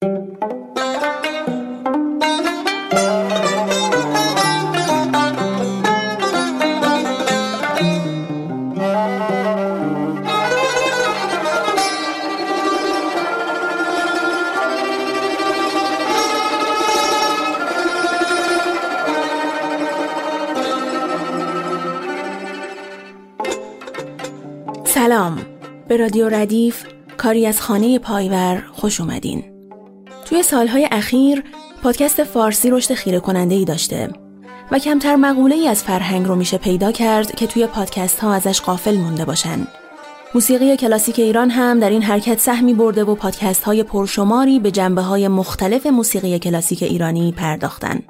سلام. به رادیو ردیف کاری از خانه پایور خوش اومدین. توی سالهای اخیر پادکست فارسی رشد خیره کننده ای داشته و کمتر مقوله ای از فرهنگ رو میشه پیدا کرد که توی پادکست ها ازش غافل مونده باشن موسیقی کلاسیک ایران هم در این حرکت سهمی برده و پادکست های پرشماری به جنبه های مختلف موسیقی کلاسیک ایرانی پرداختن.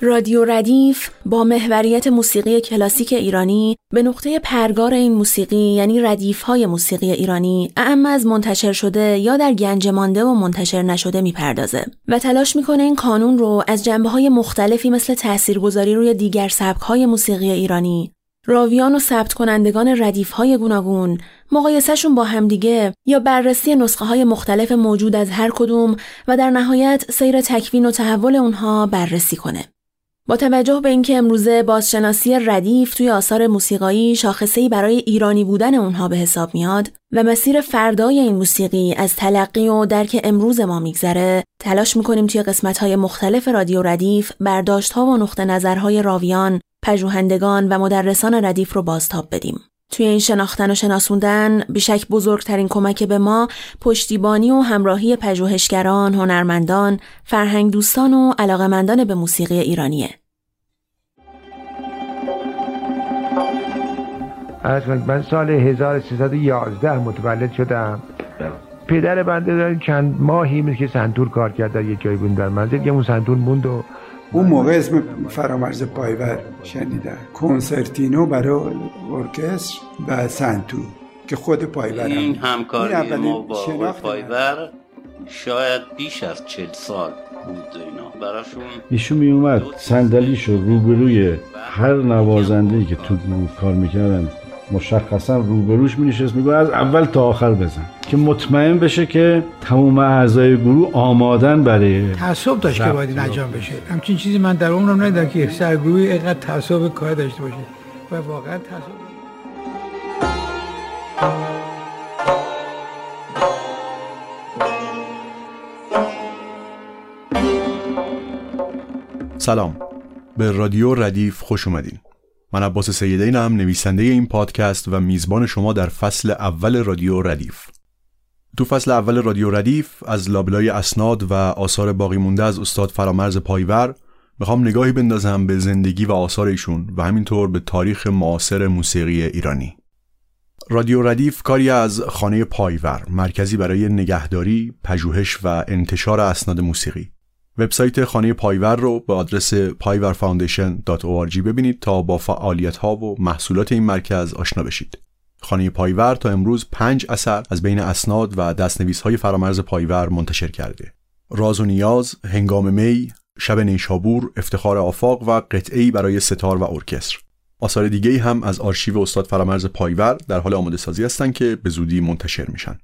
رادیو ردیف با محوریت موسیقی کلاسیک ایرانی به نقطه پرگار این موسیقی یعنی ردیف های موسیقی ایرانی اعم از منتشر شده یا در گنج مانده و منتشر نشده می‌پردازه و تلاش می‌کنه این کانون رو از جنبه های مختلفی مثل تاثیرگذاری روی دیگر سبک های موسیقی ایرانی راویان و ثبت کنندگان ردیف های گوناگون مقایسهشون با همدیگه یا بررسی نسخه های مختلف موجود از هر کدوم و در نهایت سیر تکوین و تحول اونها بررسی کنه. با توجه به اینکه امروزه بازشناسی ردیف توی آثار موسیقایی شاخصه‌ای برای ایرانی بودن اونها به حساب میاد و مسیر فردای این موسیقی از تلقی و درک امروز ما میگذره تلاش می‌کنیم توی قسمت‌های مختلف رادیو ردیف برداشت‌ها و نقطه نظرهای راویان پژوهندگان و مدرسان ردیف رو بازتاب بدیم. توی این شناختن و شناسوندن بیشک بزرگترین کمک به ما پشتیبانی و همراهی پژوهشگران، هنرمندان، فرهنگ دوستان و علاقمندان به موسیقی ایرانیه. من سال 1311 متولد شدم. پدر بنده داریم چند ماهی مثل که سنتور کار کرد در یک جایی بود در منزل که اون سنتور موند و اون موقع اسم فرامرز پایور شنیدن کنسرتینو برای ارکستر و سنتور که خود پایور این همکاری ما با پایور شاید بیش از چل سال بود اینا. براشون ایشون می اومد صندلیشو روبروی هر نوازنده که تو کار می‌کردن مشخصا روبروش می نشست میگه از اول تا آخر بزن. که مطمئن بشه که تمام اعضای گروه آمادن برای تعصب داشت که باید انجام بشه. همچین چیزی من در عمرم ندیدم که سرگروهی اینقدر تعصب کار داشته باشه. و واقعا تعصب. سلام. به رادیو ردیف خوش اومدین. من عباس سیدینم نویسنده این پادکست و میزبان شما در فصل اول رادیو ردیف. تو فصل اول رادیو ردیف از لابلای اسناد و آثار باقی مونده از استاد فرامرز پایور می‌خوام نگاهی بندازم به زندگی و آثار ایشون و همینطور به تاریخ معاصر موسیقی ایرانی. رادیو ردیف کاری از خانه پایور مرکزی برای نگهداری، پژوهش و انتشار اسناد موسیقی. وبسایت خانه پایور رو به آدرس payvarfoundation.org ببینید تا با فعالیت ها و محصولات این مرکز آشنا بشید. خانه پایور تا امروز پنج اثر از بین اسناد و دستنویس های فرامرز پایور منتشر کرده. راز و نیاز، هنگام می، شب نیشابور، افتخار آفاق و قطعه‌ای برای سه‌تار و ارکستر. آثار دیگه هم از آرشیو استاد فرامرز پایور در حال آماده سازی هستند که به زودی منتشر میشن.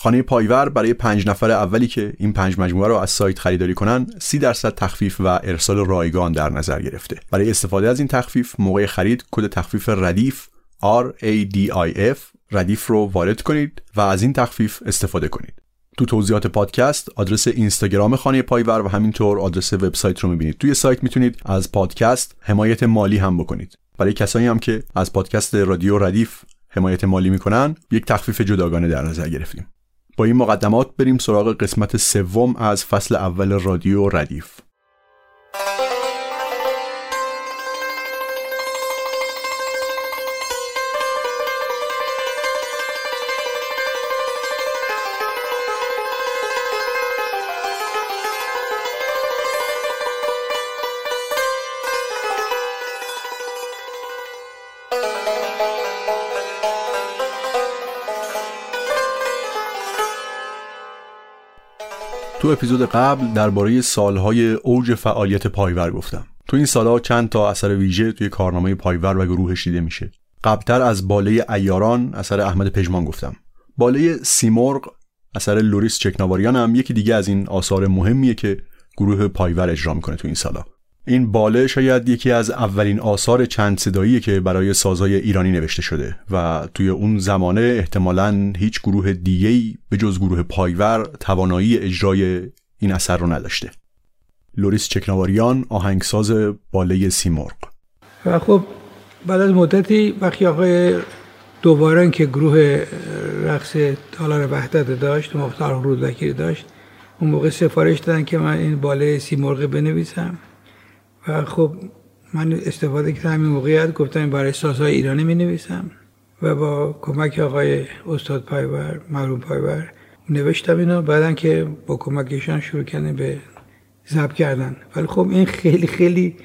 خانه پایور برای پنج نفر اولی که این پنج مجموعه رو از سایت خریداری کنن 30 درصد تخفیف و ارسال رایگان در نظر گرفته. برای استفاده از این تخفیف موقع خرید کد تخفیف ردیف R A D I F ردیف رو وارد کنید و از این تخفیف استفاده کنید. تو توضیحات پادکست آدرس اینستاگرام خانه پایور و همینطور آدرس وبسایت رو می‌بینید. توی سایت می‌تونید از پادکست حمایت مالی هم بکنید. برای کسانی هم که از پادکست رادیو ردیف حمایت مالی می‌کنن یک تخفیف جداگانه در نظر گرفتیم. با این مقدمات بریم سراغ قسمت سوم از فصل اول رادیو ردیف. تو اپیزود قبل درباره سالهای اوج فعالیت پایور گفتم. تو این سالها چند تا اثر ویژه توی کارنامه پایور و گروهش دیده میشه. قبلتر از باله عیاران اثر احمد پژمان گفتم. باله سیمرغ اثر لوریس چکناواریان هم یکی دیگه از این آثار مهمیه که گروه پایور اجرا می‌کنه تو این سالا. این باله شاید یکی از اولین آثار چند صدایی که برای سازهای ایرانی نوشته شده و توی اون زمانه احتمالا هیچ گروه دیگه‌ای به جز گروه پایور توانایی اجرای این اثر رو نداشته. لوریس چکناواریان آهنگساز باله سیمرغ. و خب بعد از مدتی وقتی آقای دوباره که گروه رقص تالار وحدت داشت تالار رودکی داشت اون موقع سفارش دادن که من این باله سیمرغ بنویسم. خب من استفاده کردم همین موقعیت گفتم برای سازهای ایرانی می نویسم و با کمک آقای استاد پایور مرحوم پایور نوشتم اینو. بعدا که با کمکشان شروع کردیم به ضبط کردن. ولی خب این خیلی خیلی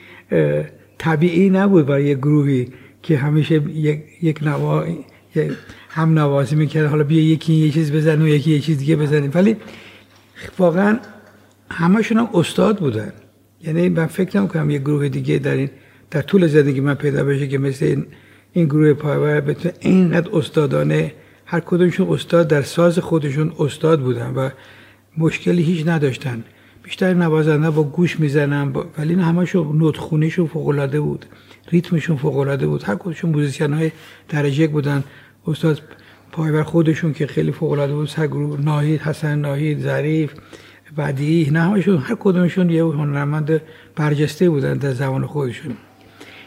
طبیعی نبود برای یک گروهی که همیشه یک, یک نوا هم نوازی می‌کرد. حالا بیا یکی یه چیز بزن و یکی یه چیز دیگه بزنیم ولی واقعا همشون هم استاد بودن. یعنی من فکر نمی‌کنم یه گروه دیگه در این در طول زندگی من پیدا بشه که مثل این, این گروه پایور بتونه اینقدر استادانه هر کدومشون استاد در ساز خودشون استاد بودن و مشکلی هیچ نداشتن. بیشتر نوازنده با گوش می‌زنن. ولی همشون نوت خونیشون فوق العاده بود. ریتمشون فوق العاده بود. هر کدومشون موزیسین های درجه بودن. استاد پایور خودشون که خیلی فوق العاده بود. سر گروه ناهید حسن ناهید ظریف بعدی نه همشون هر کدومشون یه هنرمند برجسته بودن در زمان خودشون.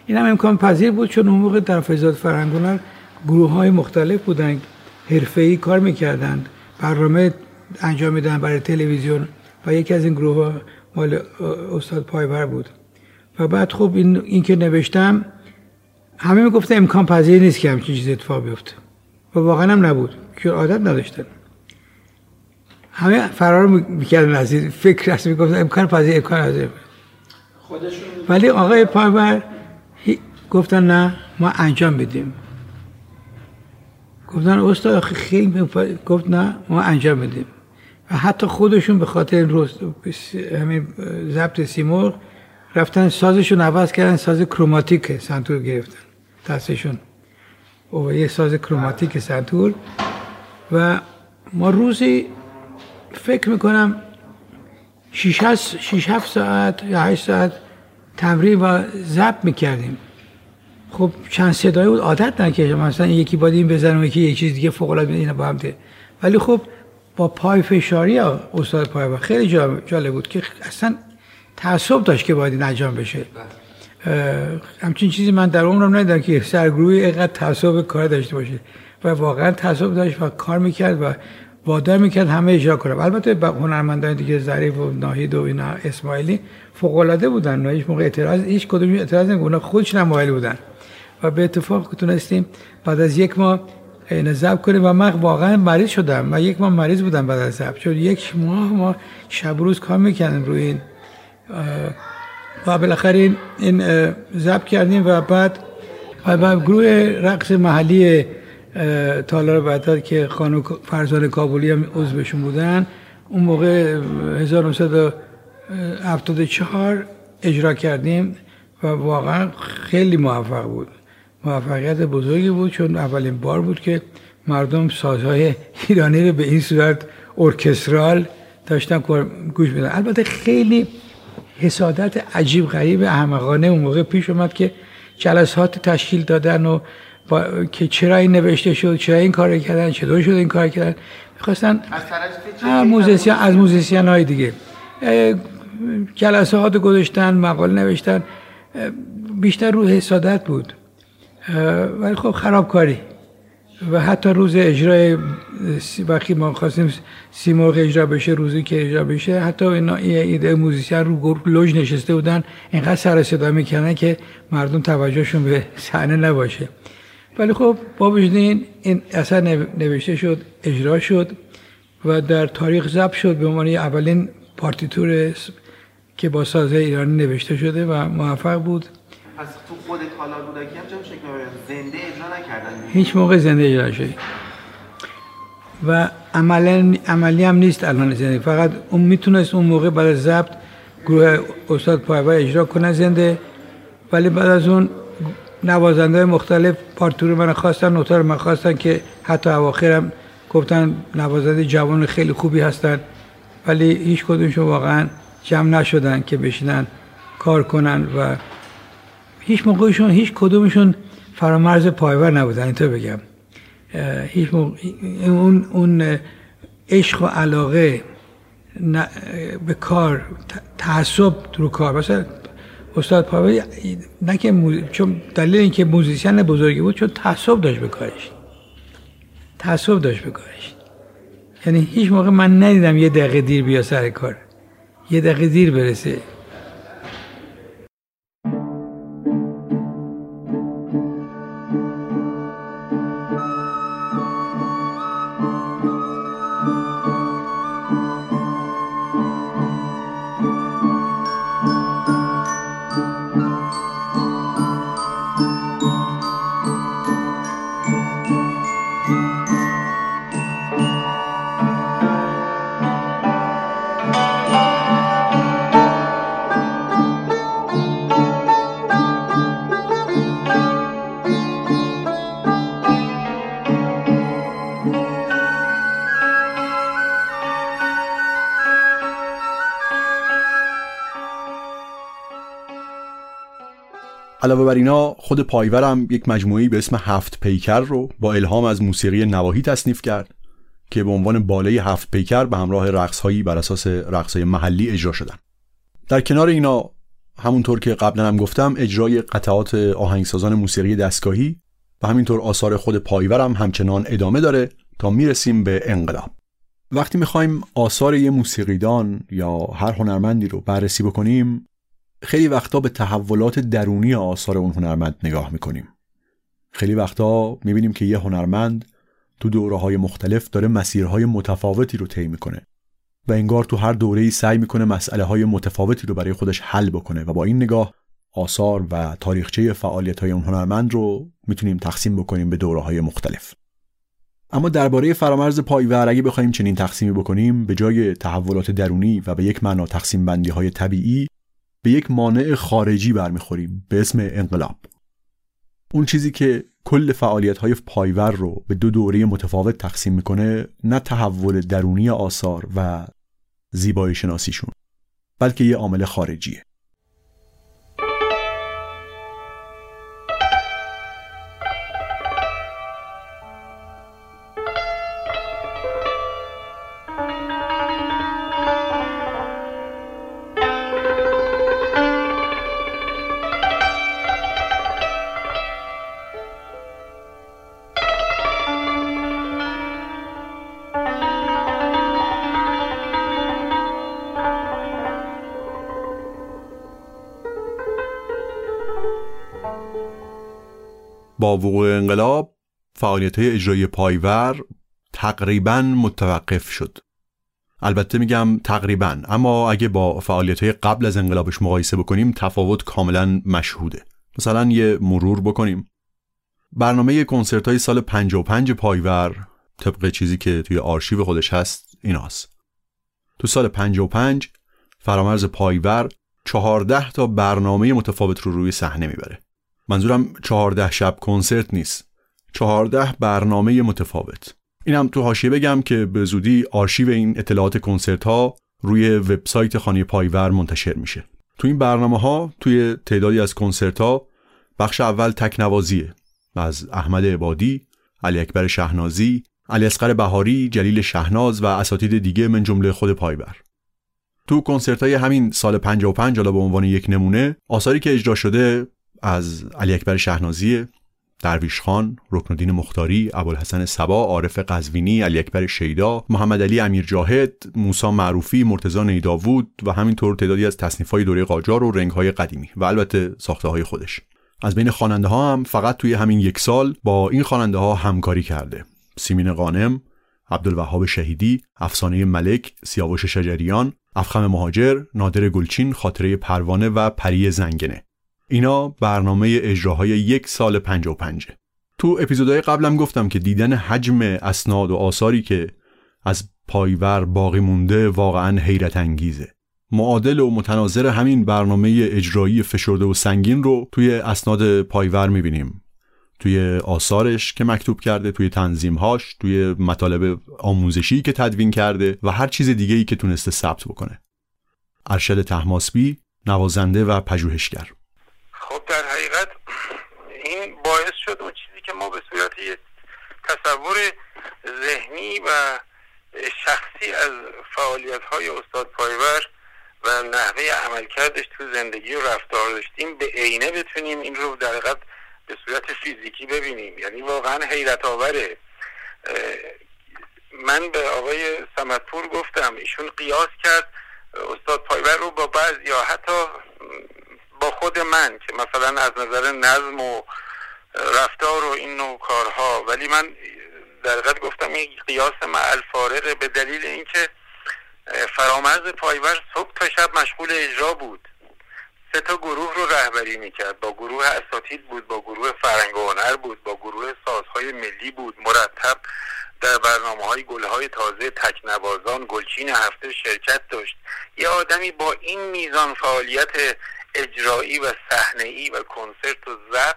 این هم امکان پذیر بود چون اون موقع در فضاد فرهنگ گروه های مختلف بودن ای کار می‌کردن برنامه انجام میدن برای تلویزیون و یکی از این گروه ها مال استاد پایور بود. و بعد خب این, این که نوشتم همه می‌گفتن امکان پذیر نیست که همچین چیز اتفاق بیفته. و واقعا هم نبود. که عادت نداشتن. همه فرار می‌کردن از این فکر است می‌گفتن امکان پذیر امکان پذیر ولی آقای پایور گفتن نه ما انجام بدیم. گفتن استاد خیلی گفت نه ما انجام بدیم. و حتی خودشون به خاطر روز همین ضبط سیمور رفتن سازشون عوض کردن ساز کروماتیک سنتور گرفتن. دستشون. و یه ساز کروماتیک سنتور. و ما روزی فکر می‌کنم 6 7 ساعت یا 8 ساعت تمرین و ضبط می‌کردیم. خب چند صدای بود؟ عادت نکردم مثلا یکی باید این بزنم یکی یه چیز دیگه فوق العاده اینا با هم ده. ولی خب با پای فشاری استاد پای خیلی جالب بود که اصلا تعصب داشت که باید انجام بشه. همچین چیزی من در عمرم ندیدم که سرگروهی اینقدر تعصب کار داشته باشه. و واقعا تعصب داشت و کار می‌کرد و وادار می‌کرد همه اجرا کنم. البته هنرمندان دیگه ظریف و ناهید و اینا اسماعیلی فوق العاده بودن هیچ موقع اعتراض هیچ کدوم اعتراض نمی‌کنن خودش نمایل بودن. و به اتفاق تونستیم بعد از یک ماه این ضبط کنیم و من واقعا مریض شدم من یک ماه مریض بودم بعد از ضبط. چون یک ماه ما شب روز کار می‌کردیم روی این و بالاخره این, ضبط کردیم و بعد و گروه رقص محلی تالار بعداد که خانم فرزان کابلی هم عضوشون بودن. اون موقع 1974 اجرا کردیم و واقعا خیلی موفق بود. موفقیت بزرگی بود چون اولین بار بود که مردم سازهای ایرانی رو به این صورت ارکسترال داشتن گوش میدن البته خیلی حسادت عجیب غریب احمقانه اون موقع پیش اومد که جلسات تشکیل دادن و با... که چرا این نوشته شد چرا این کار کردن چطور شد این کار کردن. می‌خواستن از موزیسین از موزیسین های دیگه جلسات گذاشتن مقاله نوشتن. بیشتر رو حسادت بود. ولی خب خرابکاری. و حتی روز اجرای وقتی ما خواستیم سیمرغ اجرا بشه روزی که اجرا بشه حتی اینا یه عده موزیسین رو لوژ نشسته بودن. اینقدر سر صدا می‌کنن که مردم توجهشون به صحنه نباشه. ولی خب با وجود این اثر نوشته شد اجرا شد و در تاریخ ضبط شد به عنوان اولین پارتیتور که با سازه ایرانی نوشته شده و موفق بود. پس تو خود تالار بودکی هم چه زنده اجرا نکردن. هیچ موقع زنده اجرا شد و عملا عملی هم نیست الان زنده. فقط اون می‌تونست اون موقع بعد از ضبط گروه استاد پایور اجرا کنه زنده. ولی بعد از اون نوازنده مختلف پارتور من خواستن نوتار من خواستن که حتی اواخرم گفتن نوازنده جوان خیلی خوبی هستن ولی هیچ کدومشون واقعا جمع نشدن که بشینن کار کنن و هیچ موقعشون هیچ کدومشون فرامرز پایور نبودن اینطور بگم. هیچ موقع اون اون عشق و علاقه به کار تعصب رو کار مثلا استاد پایور نه که چون دلیل اینکه موزیسین بزرگی بود چون تعصب داشت به کارش. تعصب داشت به کارش. یعنی هیچ موقع من ندیدم یه دقیقه دیر بیا سر کار. یه دقیقه دیر برسه. علاوه بر اینا خود پایورم یک مجموعی به اسم هفت پیکر رو با الهام از موسیقی نواهی تصنیف کرد که به عنوان بالای هفت پیکر به همراه رقصهایی بر اساس رقصهای محلی اجرا شدن. در کنار اینا همونطور که قبلا هم گفتم اجرای قطعات آهنگسازان موسیقی دستگاهی و همینطور آثار خود پایورم همچنان ادامه داره تا می‌رسیم به انقلاب. وقتی می‌خوایم آثار یه موسیقیدان یا هر هنرمندی رو بررسی بکنیم خیلی وقتا به تحولات درونی آثار اون هنرمند نگاه می‌کنیم. خیلی وقتا می‌بینیم که یه هنرمند تو دوره های مختلف داره مسیرهای متفاوتی رو طی می‌کنه و انگار تو هر دوره ای سعی می‌کنه مسئله های متفاوتی رو برای خودش حل بکنه و با این نگاه آثار و تاریخچه فعالیت های اون هنرمند رو می‌تونیم تقسیم بکنیم به دوره های مختلف. اما درباره فرامرز پایور اگه بخوایم چنین تقسیمی بکنیم به جای تحولات درونی و به یک معنا تقسیم بندی های طبیعی به یک مانع خارجی برمیخوریم به اسم انقلاب. اون چیزی که کل فعالیت های پایور رو به دو دوره متفاوت تقسیم می‌کنه نه تحول درونی آثار و زیبایی شناسیشون بلکه یه عامل خارجیه. وقوع انقلاب فعالیت های اجرایی پایور تقریبا متوقف شد. البته میگم تقریبا اما اگه با فعالیت های قبل از انقلابش مقایسه بکنیم تفاوت کاملا مشهوده. مثلا یه مرور بکنیم. برنامه کنسرت های سال 55 پایور طبق چیزی که توی آرشیو خودش هست ایناست. تو سال 55 فرامرز پایور 14 تا برنامه متفاوت رو روی صحنه می‌بره. منظورم چهارده شب کنسرت نیست. چهارده برنامه متفاوت. اینم تو حاشیه بگم که به زودی آرشیو این اطلاعات کنسرت ها روی وبسایت خانه پایور منتشر میشه. تو این برنامه ها توی تعدادی از کنسرت ها بخش اول تکنوازیه. از احمد عبادی، علی اکبر شهنازی، علی اصغر بهاری، جلیل شهناز و اساتید دیگه من جمله خود پایور. تو کنسرت های همین سال 55 حالا به عنوان یک نمونه آثاری که اجرا شده از علی اکبر شهنازی درویش خان، رکنالدین مختاری، ابوالحسن سبا، عارف قزوینی، علی اکبر شیدا، محمد علی امیر جاهد، موسی معروفی، مرتضی نیداوود و همینطور تعدادی از تصنیف‌های دوره قاجار و رنگ‌های قدیمی و البته ساخته های خودش. از بین خواننده ها هم فقط توی همین یک سال با این خواننده ها همکاری کرده. سیمین قانم، عبدالوهاب شهیدی، افسانه ملک، سیاوش شجریان، افخم مهاجر، نادر گلچین، خاطره پروانه و پری زنگنه. اینا برنامه اجراهای یک سال پنج و پنجه. تو اپیزودهای قبلم گفتم که دیدن حجم اسناد و آثاری که از پایور باقی مونده واقعا حیرت انگیزه. معادل و متناظر همین برنامه اجرایی فشرده و سنگین رو توی اسناد پایور می‌بینیم. توی آثارش که مکتوب کرده توی تنظیمهاش توی مطالب آموزشی که تدوین کرده و هر چیز دیگه ای که تونسته ثبت بکنه ارشد تحماسبی نوازنده و پژوهشگر خب در حقیقت این باعث شد اون چیزی که ما به صورت تصور ذهنی و شخصی از فعالیت های استاد پایور و نحوه عملکردش تو زندگی و رفتار داشتیم به عینه بتونیم این رو در حقیقت به صورت فیزیکی ببینیم. یعنی واقعا حیرت آوره. من به آقای سمتپور گفتم ایشون قیاس کرد استاد پایور رو با بعض یا حتی با خود من که مثلا از نظر نظم و رفتار و این نوع کارها. ولی من در گفتم این قیاس مع الفارقه به دلیل اینکه فرامرز پایور صبح تا شب مشغول اجرا بود. سه تا گروه رو رهبری می‌کرد. با گروه اساتید بود با گروه فرنگ و هنر بود با گروه سازهای ملی بود مرتب در برنامه های گل های تازه تکنوازان گلچین هفته شرکت داشت. یه آدمی با این میزان فعالیت اجرایی و صحنه و کنسرت و ضبط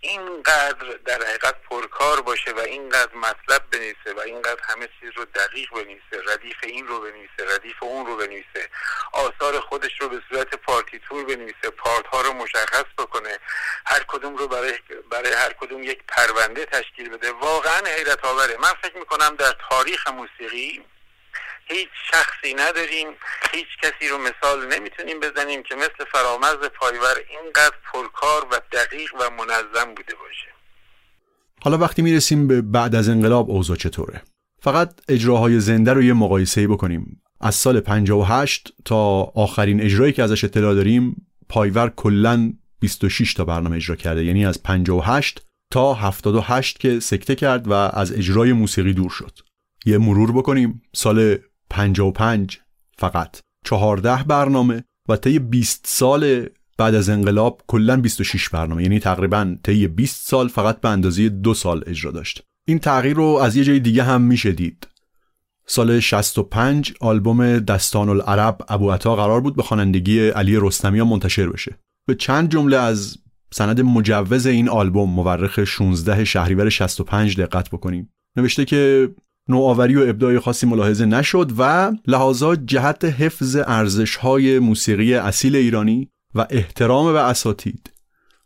اینقدر در حقیقت پرکار باشه و اینقدر مطلب بنویسه و اینقدر همه چیز رو دقیق بنویسه ردیف این رو بنویسه ردیف اون رو بنویسه آثار خودش رو به صورت پارتیتور بنویسه پارت ها رو مشخص بکنه هر کدوم رو برای, برای هر کدوم یک پرونده تشکیل بده واقعا حیرت آوره من فکر می‌کنم در تاریخ موسیقی هیچ شخصی نداریم هیچ کسی رو مثال نمی‌تونیم بزنیم که مثل فرامرز پایور اینقدر پرکار و دقیق و منظم بوده باشه. حالا وقتی می‌رسیم به بعد از انقلاب اوضاع چطوره؟ فقط اجراهای زنده رو یه مقایسه بکنیم. از سال 58 تا آخرین اجرایی که ازش اطلاع داریم پایور کلا 26 تا برنامه اجرا کرده. یعنی از 58 تا 78 که سکته کرد و از اجرای موسیقی دور شد. یه مرور بکنیم. سال 55 فقط. 14 برنامه و طی 20 سال بعد از انقلاب کلا 26 برنامه. یعنی تقریبا طی 20 سال فقط به اندازه دو سال اجرا داشت. این تغییر رو از یه جای دیگه هم میشه دید. سال 65 آلبوم دستان العرب ابو عطا قرار بود به خوانندگی علی رستمی منتشر بشه. به چند جمله از سند مجوز این آلبوم مورخ 16 شهریور 65 دقت بکنیم. نوشته که نوآوری و ابداع خاصی ملاحظه نشد و لحاظا جهت حفظ ارزش های موسیقی اصیل ایرانی و احترام به اساتید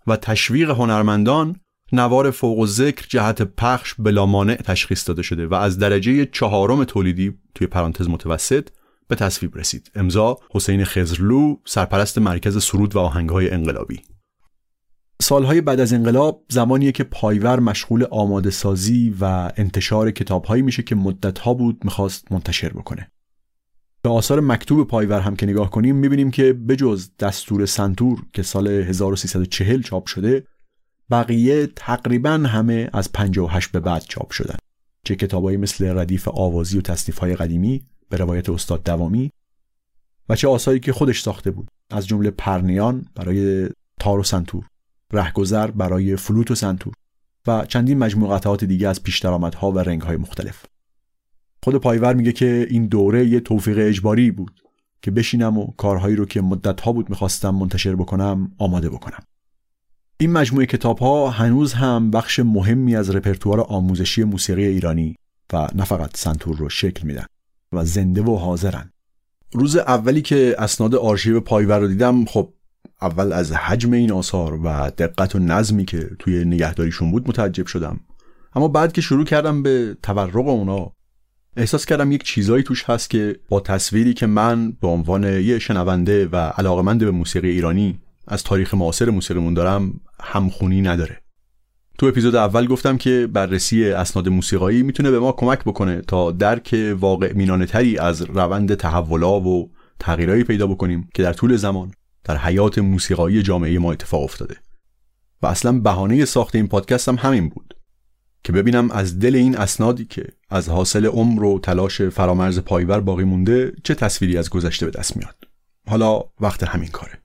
و تشویق هنرمندان نوار فوق و ذکر جهت پخش بلا مانع تشخیص داده شده و از درجه چهارم تولیدی توی پرانتز متوسط به تصویب رسید. امضا حسین خزرلو سرپرست مرکز سرود و آهنگهای انقلابی. سالهای بعد از انقلاب زمانیه که پایور مشغول آماده سازی و انتشار کتابهایی میشه که مدتها بود می‌خواست منتشر بکنه. به آثار مکتوب پایور هم که نگاه کنیم می‌بینیم که بجز دستور سنتور که سال 1340 چاپ شده بقیه تقریبا همه از 58 به بعد چاپ شدن. چه کتابایی مثل ردیف آوازی و تصنیف های قدیمی به روایت استاد دوامی و چه آثاری که خودش ساخته بود. از جمله پرنیان برای تار و سنتور. رهگذر برای فلوت و سنتور و چندین مجموع قطعات دیگه از پیش ها و رنگهای مختلف. خود پایور میگه که این دوره یه توفیق اجباری بود که بشینم و کارهایی رو که مدتها بود می‌خواستم منتشر بکنم آماده بکنم. این مجموعه کتاب ها هنوز هم بخش مهمی از رپرتوار آموزشی موسیقی ایرانی و نه فقط سنتور رو شکل میدن و زنده و حاضرن. روز اولی که اسناد آرشیو پایور رو دیدم خب اول از حجم این آثار و دقت و نظمی که توی نگهداریشون بود متعجب شدم. اما بعد که شروع کردم به تورق اونا احساس کردم یک چیزایی توش هست که با تصویری که من به عنوان یه شنونده و علاقمند به موسیقی ایرانی از تاریخ معاصر موسیقیمون دارم همخونی نداره. تو اپیزود اول گفتم که بررسی اسناد موسیقایی می‌تونه به ما کمک بکنه تا درک واقع مینانه تری از روند تحولا و تغییرایی پیدا بکنیم که در طول زمان در حیات موسیقایی جامعه ما اتفاق افتاده. و اصلا بهانه ساخت این پادکست هم همین بود که ببینم از دل این اسنادی که از حاصل عمر و تلاش فرامرز پایور باقی مونده چه تصویری از گذشته به دست میاد. حالا وقت همین کاره.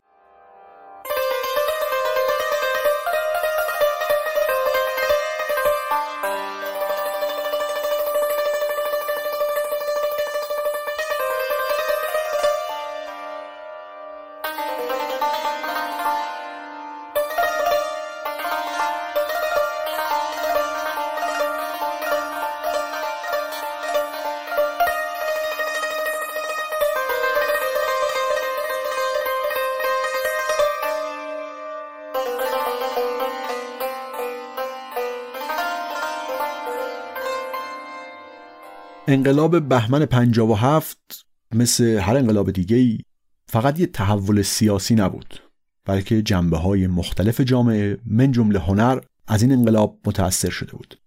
انقلاب بهمن 57 مثل هر انقلاب دیگه ای فقط یه تحول سیاسی نبود بلکه جنبه های مختلف جامعه من جمله هنر از این انقلاب متأثر شده بود.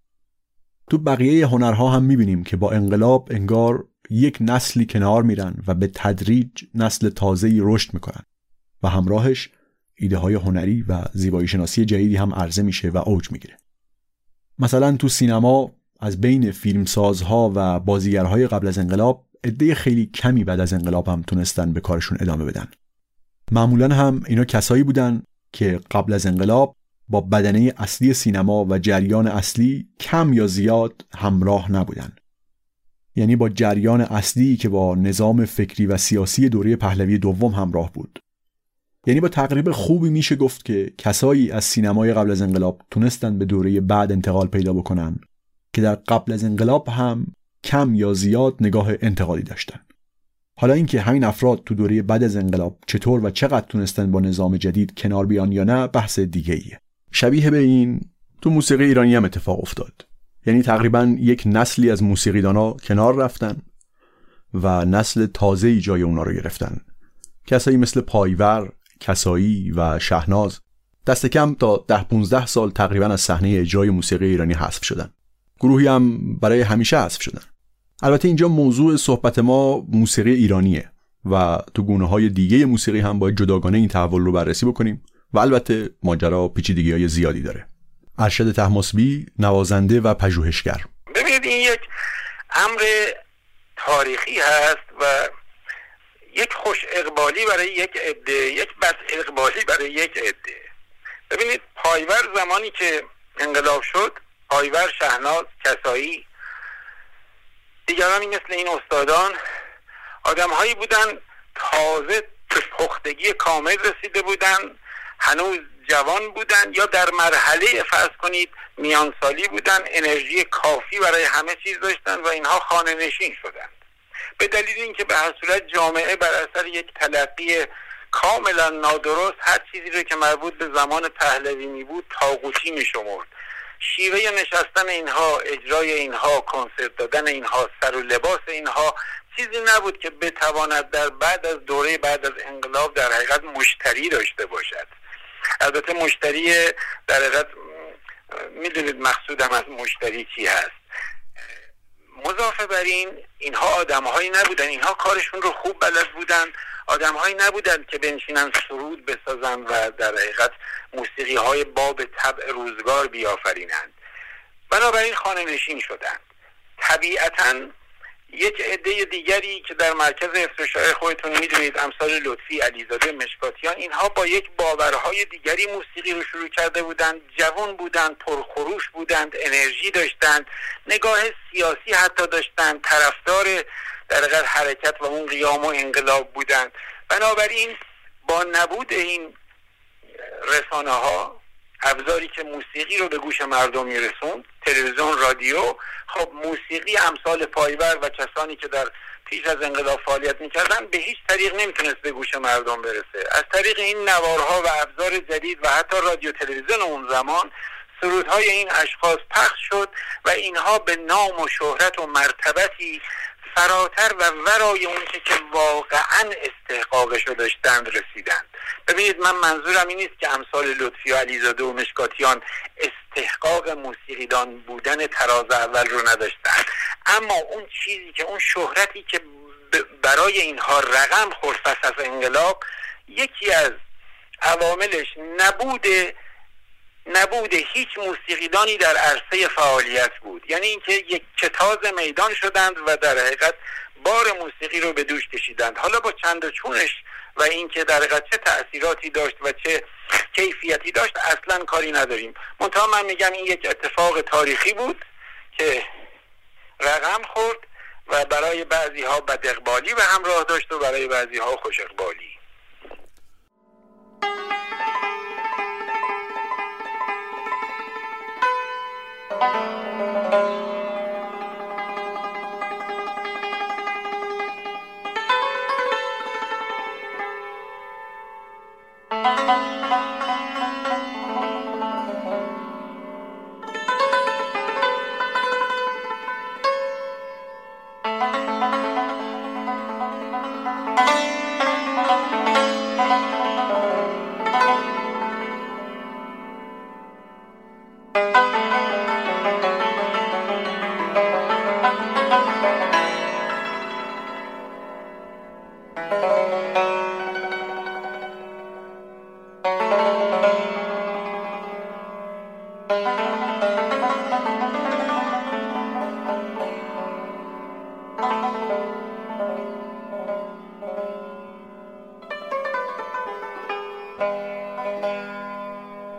تو بقیه هنرها هم می‌بینیم که با انقلاب انگار یک نسلی کنار میرن و به تدریج نسل تازه‌ای رشد می‌کنن و همراهش ایده های هنری و زیبایی شناسی جدیدی هم عرضه میشه و اوج می‌گیره. مثلا تو سینما از بین فیلمسازها و بازیگرهای قبل از انقلاب عده خیلی کمی بعد از انقلاب هم تونستن به کارشون ادامه بدن. معمولا هم اینا کسایی بودن که قبل از انقلاب با بدنه اصلی سینما و جریان اصلی کم یا زیاد همراه نبودن. یعنی با جریان اصلی که با نظام فکری و سیاسی دوره پهلوی دوم همراه بود. یعنی با تقریب خوبی میشه گفت که کسایی از سینمای قبل از انقلاب تونستن به دوره بعد انتقال پیدا بکنن که در قبل از انقلاب هم کم یا زیاد نگاه انتقادی داشتن حالا اینکه همین افراد تو دوره بعد از انقلاب چطور و چقدر تونستن با نظام جدید کنار بیان یا نه بحث دیگه ایه. شبیه به این تو موسیقی ایرانی هم اتفاق افتاد. یعنی تقریبا یک نسلی از موسیقیدانا کنار رفتن و نسل تازه جای اونا رو گرفتن. کسایی مثل پایور، کسایی و شهناز دست کم تا ده 15 سال تقریبا از صحنه اجرای موسیقی ایرانی حذف شدن. گروهی هم برای همیشه حذف شدن. البته اینجا موضوع صحبت ما موسیقی ایرانیه و تو گونه های دیگه موسیقی هم باید جداگانه این تحول رو بررسی بکنیم و البته ماجرا پیچیدگی های زیادی داره. ارشد تحماسبی نوازنده و پژوهشگر. ببینید این یک امر تاریخی هست و یک خوش اقبالی برای یک عده یک بد اقبالی برای یک عده. ببینید پایور زمانی که انقلاب شد پایور شهناز کسایی. دیگرانی مثل این استادان آدم هایی بودن تازه پختگی کامل رسیده بودن هنوز جوان بودن یا در مرحله فرض کنید میانسالی بودن انرژی کافی برای همه چیز داشتن و اینها خانه نشین شدند. به دلیل اینکه به هر صورت جامعه بر اثر یک تلقی کاملا نادرست هر چیزی رو که مربوط به زمان پهلوی می بود تاغوتی می شمرد شیوه نشستن اینها اجرای اینها کنسرت دادن اینها سر و لباس اینها چیزی نبود که بتواند در بعد از دوره بعد از انقلاب در حقیقت مشتری داشته باشد. البته مشتری در حقیقت می‌دونید مقصودم از مشتری چی هست. مضافه بر این اینها آدمهایی نبودن اینها کارشون رو خوب بلد بودن. آدمهایی نبودن که بنشینن سرود بسازن و در حقیقت موسیقی های باب طبع روزگار بیافرینند. بنابراین خانه نشین شدند. طبیعتا یک عده دیگری که در مرکز حفظ خودتون می‌دونید امثال لطفی علیزاده مشکاتیان اینها با یک باورهای دیگری موسیقی رو شروع کرده بودند. جوان بودند پرخروش بودند انرژی داشتند نگاه سیاسی حتی داشتند طرفدار در حرکت و اون قیام و انقلاب بودند بنابراین با نبود این رسانه ها ابزاری که موسیقی رو به گوش مردم میرسوند تلویزیون رادیو خب موسیقی امثال پایور و کسانی که در پیش از انقلاب فعالیت می‌کردن به هیچ طریق نمی‌تونست به گوش مردم برسه. از طریق این نوارها و ابزار جدید و حتی رادیو تلویزیون اون زمان سرودهای این اشخاص پخش شد و اینها به نام و شهرت و مرتبتی فراتر و ورای اون که واقعا استحقاقش رو داشتند رسیدند ببینید من منظورم این نیست که امثال لطفی و علیزاده و مشکاتیان استحقاق موسیقیدان بودن تراز اول رو نداشتند اما اون چیزی که اون شهرتی که برای اینها رقم خورد پس از انقلاب یکی از عواملش نبود نبود هیچ موسیقیدانی در عرصه فعالیت بود. یعنی اینکه یک کتاز میدان شدند و در حقیقت بار موسیقی رو به دوش کشیدند. حالا با چند و چونش و اینکه در حقیقت چه تاثیراتی داشت و چه کیفیتی داشت اصلا کاری نداریم. منتها من میگم این یک اتفاق تاریخی بود که رقم خورد و برای بعضی ها بد اقبالی و همراه داشت و برای بعضی ها خوش اقبالی. thank you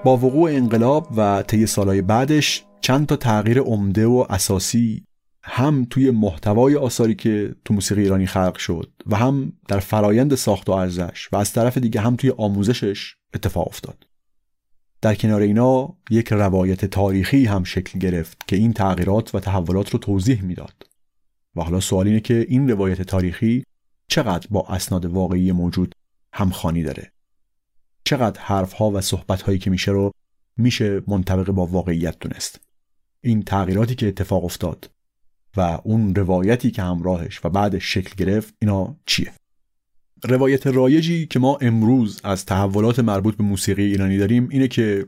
با وقوع انقلاب و طی سالهای بعدش چند تا تغییر عمده و اساسی هم توی محتوای آثاری که تو موسیقی ایرانی خلق شد و هم در فرایند ساخت و ارزش و از طرف دیگه هم توی آموزشش اتفاق افتاد. در کنار اینا یک روایت تاریخی هم شکل گرفت که این تغییرات و تحولات رو توضیح می‌داد. و حالا سوال اینه که این روایت تاریخی چقدر با اسناد واقعی موجود همخوانی داره؟ چقدر حرفها و صحبتهایی که میشه رو میشه منطبق با واقعیت دونست این تغییراتی که اتفاق افتاد و اون روایتی که همراهش و بعدش شکل گرفت اینا چیه روایت رایجی که ما امروز از تحولات مربوط به موسیقی ایرانی داریم اینه که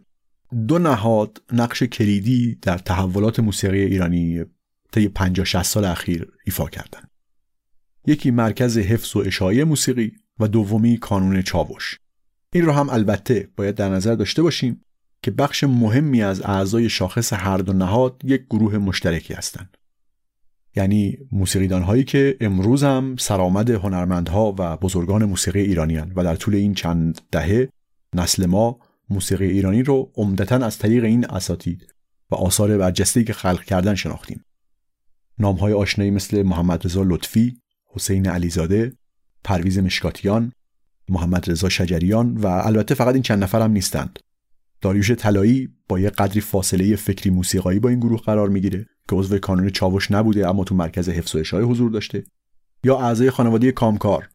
دو نهاد نقش کلیدی در تحولات موسیقی ایرانی طی 50 60 سال اخیر ایفا کردند. یکی مرکز حفظ و اشاعه موسیقی و دومی کانون چاوش. این رو هم البته باید در نظر داشته باشیم که بخش مهمی از اعضای شاخص هر دو نهاد یک گروه مشترکی هستند. یعنی موسیقیدان هایی که امروز هم سرآمد هنرمندها و بزرگان موسیقی ایرانی هن و در طول این چند دهه نسل ما موسیقی ایرانی رو عمدتا از طریق این اساتید و آثار برجسته‌ای که خلق کردن شناختیم. نام های آشنایی مثل محمد رضا لطفی، حسین علیزاده، پرویز مشکاتیان، محمد رضا شجریان و البته فقط این چند نفر هم نیستند. داریوش طلایی با یه قدری فاصله فکری موسیقایی با این گروه قرار می‌گیره که عضو کانون چاوش نبوده اما تو مرکز حفظ و اشاره حضور داشته. یا اعضای خانواده کامکار.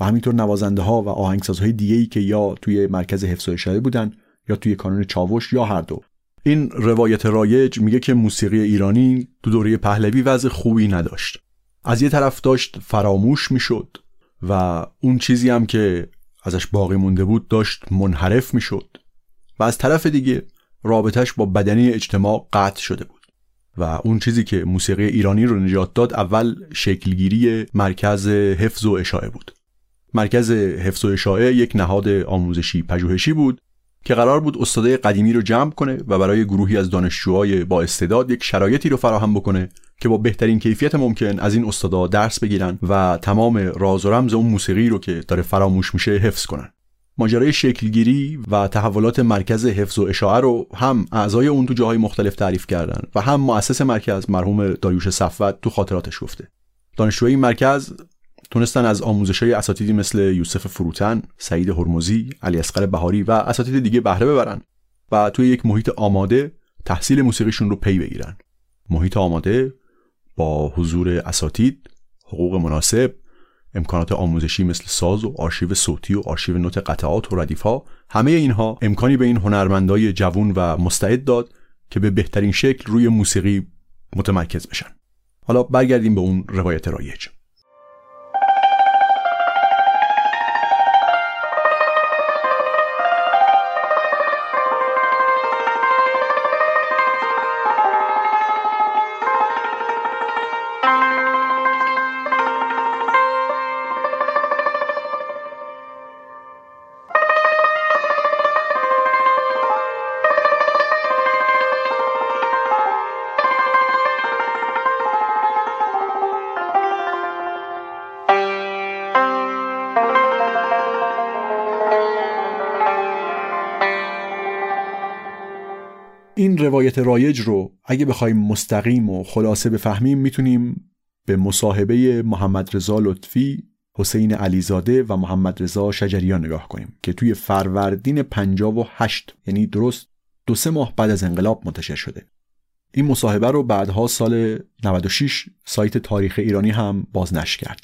و همینطور نوازنده ها و آهنگسازهای دیگه ای که یا توی مرکز حفظ و اشاره بودن یا توی کانون چاوش یا هر دو. این روایت رایج میگه که موسیقی ایرانی تو دوره پهلوی وضع خوبی نداشت. از یه طرف داشت فراموش می‌شد. و اون چیزی هم که ازش باقی مونده بود داشت منحرف می‌شد. و از طرف دیگه رابطش با بدنی اجتماع قطع شده بود. و اون چیزی که موسیقی ایرانی رو نجات داد اول شکلگیری مرکز حفظ و اشاعه بود. مرکز حفظ و اشاعه یک نهاد آموزشی پژوهشی بود که قرار بود استادای قدیمی رو جمع کنه و برای گروهی از دانشجوهای با استعداد یک شرایطی رو فراهم بکنه که با بهترین کیفیت ممکن از این استادا درس بگیرن و تمام راز و رمز اون موسیقی رو که داره فراموش میشه حفظ کنن. ماجرای شکلگیری و تحولات مرکز حفظ و اشاعه رو هم اعضای اون تو جاهای مختلف تعریف کردن و هم مؤسس مرکز مرحوم داریوش صفوت تو خاطراتش گفته. دانشجوی این مرکز تونستن از آموزش های اساتیدی مثل یوسف فروتن، سعید هرمزی، علی اصغر بهاری و اساتید دیگه بهره ببرن و توی یک محیط آماده تحصیل موسیقیشون رو پی بگیرن. محیط آماده با حضور اساتید، حقوق مناسب، امکانات آموزشی مثل ساز و آرشیو صوتی و آرشیو نت قطعات و ردیف ها همه اینها امکانی به این هنرمندای جوون و مستعد داد که به بهترین شکل روی موسیقی متمرکز بشن. حالا برگردیم به اون روایت رایج. روایت رایج رو اگه بخوایم مستقیم و خلاصه بفهمیم می‌تونیم به مصاحبه محمد رضا لطفی حسین علیزاده و محمد رضا شجریان نگاه کنیم که توی فروردین 58 یعنی درست دو سه ماه بعد از انقلاب منتشر شده. این مصاحبه رو بعدها سال 96 سایت تاریخ ایرانی هم بازنشر کرد.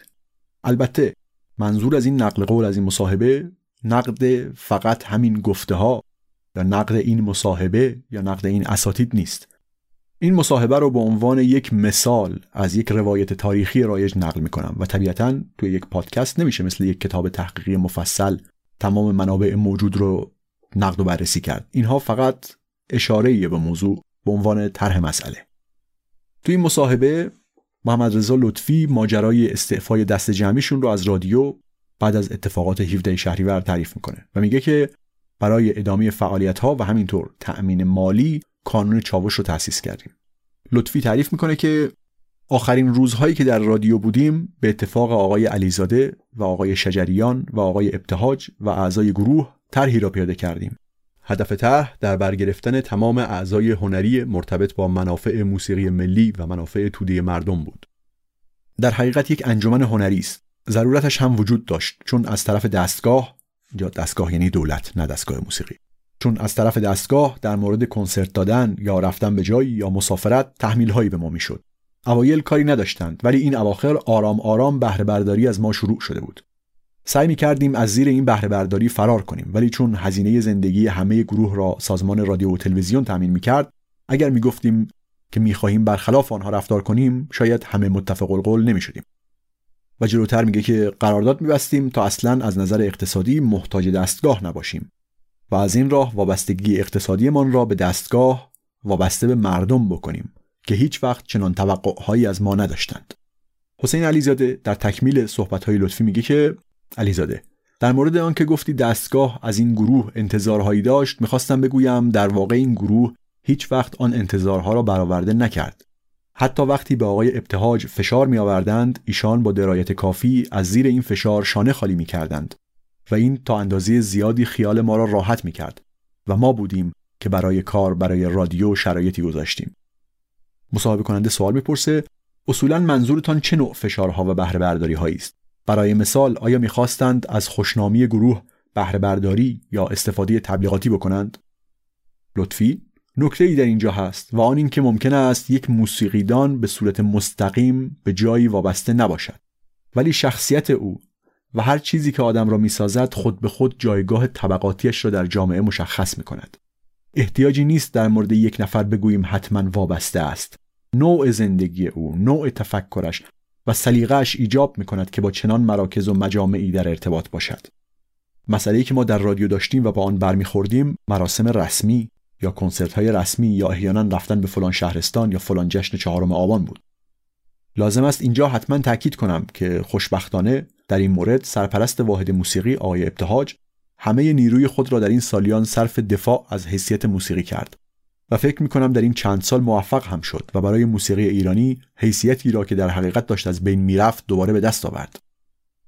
البته منظور از این نقل قول از این مصاحبه نقد فقط همین گفته ها یا نقد این مصاحبه یا نقد این اساتید نیست. این مصاحبه رو به عنوان یک مثال از یک روایت تاریخی رایج نقل می‌کنم و طبیعتا توی یک پادکست نمیشه مثل یک کتاب تحقیقی مفصل تمام منابع موجود رو نقد و بررسی کرد. اینها فقط اشاره به موضوع به عنوان طرح مسئله. توی این مصاحبه محمد رضا لطفی ماجرای استعفای دست جمعیشون رو از رادیو بعد از اتفاقات 17 شهریور تعریف می‌کنه و میگه که برای ادامه فعالیت ها و همینطور تأمین مالی کانون چاوش رو تأسیس کردیم لطفی تعریف می‌کنه که آخرین روزهایی که در رادیو بودیم به اتفاق آقای علیزاده و آقای شجریان و آقای ابتهاج و اعضای گروه طرحی را پیاده کردیم هدف طرح در برگرفتن تمام اعضای هنری مرتبط با منافع موسیقی ملی و منافع توده مردم بود. در حقیقت یک انجمن هنری است. ضرورتش هم وجود داشت چون از طرف دستگاه یا دستگاه یعنی دولت نه دستگاه موسیقی. چون از طرف دستگاه در مورد کنسرت دادن یا رفتن به جایی یا مسافرت تحمیل هایی به ما می‌شد. اوایل کاری نداشتند ولی این اواخر آرام آرام بهره برداری از ما شروع شده بود. سعی می کردیم از زیر این بهره برداری فرار کنیم ولی چون هزینه زندگی همه گروه را سازمان رادیو و تلویزیون تامین می کرد اگر می گفتیم که می خواهیم برخلاف آنها رفتار کنیم شاید همه متفق القول نمی شدیم و جلوتر میگه که قرارداد میبستیم تا اصلا از نظر اقتصادی محتاج دستگاه نباشیم و از این راه وابستگی اقتصادیمان را به دستگاه وابسته به مردم بکنیم که هیچ وقت چنان توقعهایی از ما نداشتند. حسین علیزاده در تکمیل صحبتهای لطفی میگه که علیزاده در مورد آنکه گفتی دستگاه از این گروه انتظارهایی داشت می‌خواستم بگویم در واقع این گروه هیچ وقت آن انتظارها را برآورده نکرد. حتی وقتی به آقای ابتهاج فشار می آوردند ایشان با درایت کافی از زیر این فشار شانه خالی می کردند و این تا اندازه زیادی خیال ما را راحت می کرد و ما بودیم که برای کار برای رادیو شرایطی گذاشتیم. مصاحبه کننده سوال می‌پرسه اصولا منظورتان چه نوع فشارها و بهره برداری هایی است؟ برای مثال آیا می‌خواستند از خوشنامی گروه بهره برداری یا استفاده تبلیغاتی بکنند؟ لطفی؟ نکته ای در اینجا هست و آن اینکه ممکن است یک موسیقیدان به صورت مستقیم به جایی وابسته نباشد ولی شخصیت او و هر چیزی که آدم را می‌سازد خود به خود جایگاه طبقاتیش را در جامعه مشخص می کند. احتیاجی نیست در مورد یک نفر بگوییم حتما وابسته است. نوع زندگی او، نوع تفکرش و سلیقهش ایجاب می کند که با چنان مراکز و مجامعی در ارتباط باشد. مسئله که ما در رادیو داشتیم و با آن برمیخوردیم مراسم رسمی یا کنسرت های رسمی یا احیانا رفتن به فلان شهرستان یا فلان جشن چهارم آبان بود. لازم است اینجا حتما تاکید کنم که خوشبختانه در این مورد سرپرست واحد موسیقی آقای ابتهاج همه نیروی خود را در این سالیان صرف دفاع از حیثیت موسیقی کرد و فکر می کنم در این چند سال موفق هم شد و برای موسیقی ایرانی حیثیتی را که در حقیقت داشت از بین می‌رفت دوباره به دست آورد.